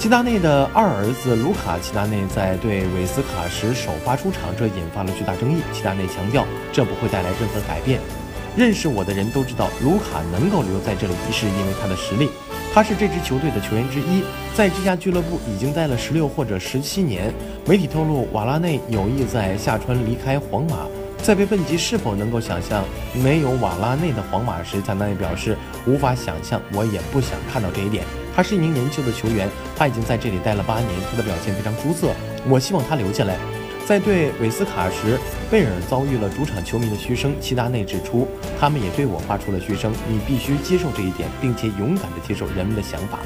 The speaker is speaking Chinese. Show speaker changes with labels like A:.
A: 齐达内的二儿子卢卡·齐达内在对韦斯卡时首发出场，这引发了巨大争议。齐达内强调，这不会带来任何改变。认识我的人都知道，卢卡能够留在这里，是因为他的实力。他是这支球队的球员之一，在这家俱乐部已经待了十六或者十七年。媒体透露，瓦拉内有意在夏春离开皇马。在被问及是否能够想象没有瓦拉内的皇马时，齐达内表示无法想象，我也不想看到这一点。他是一名年轻的球员，他已经在这里待了八年，他的表现非常出色。我希望他留下来。在对韦斯卡时，贝尔遭遇了主场球迷的嘘声。齐达内指出，他们也对我发出了嘘声。你必须接受这一点，并且勇敢地接受人们的想法。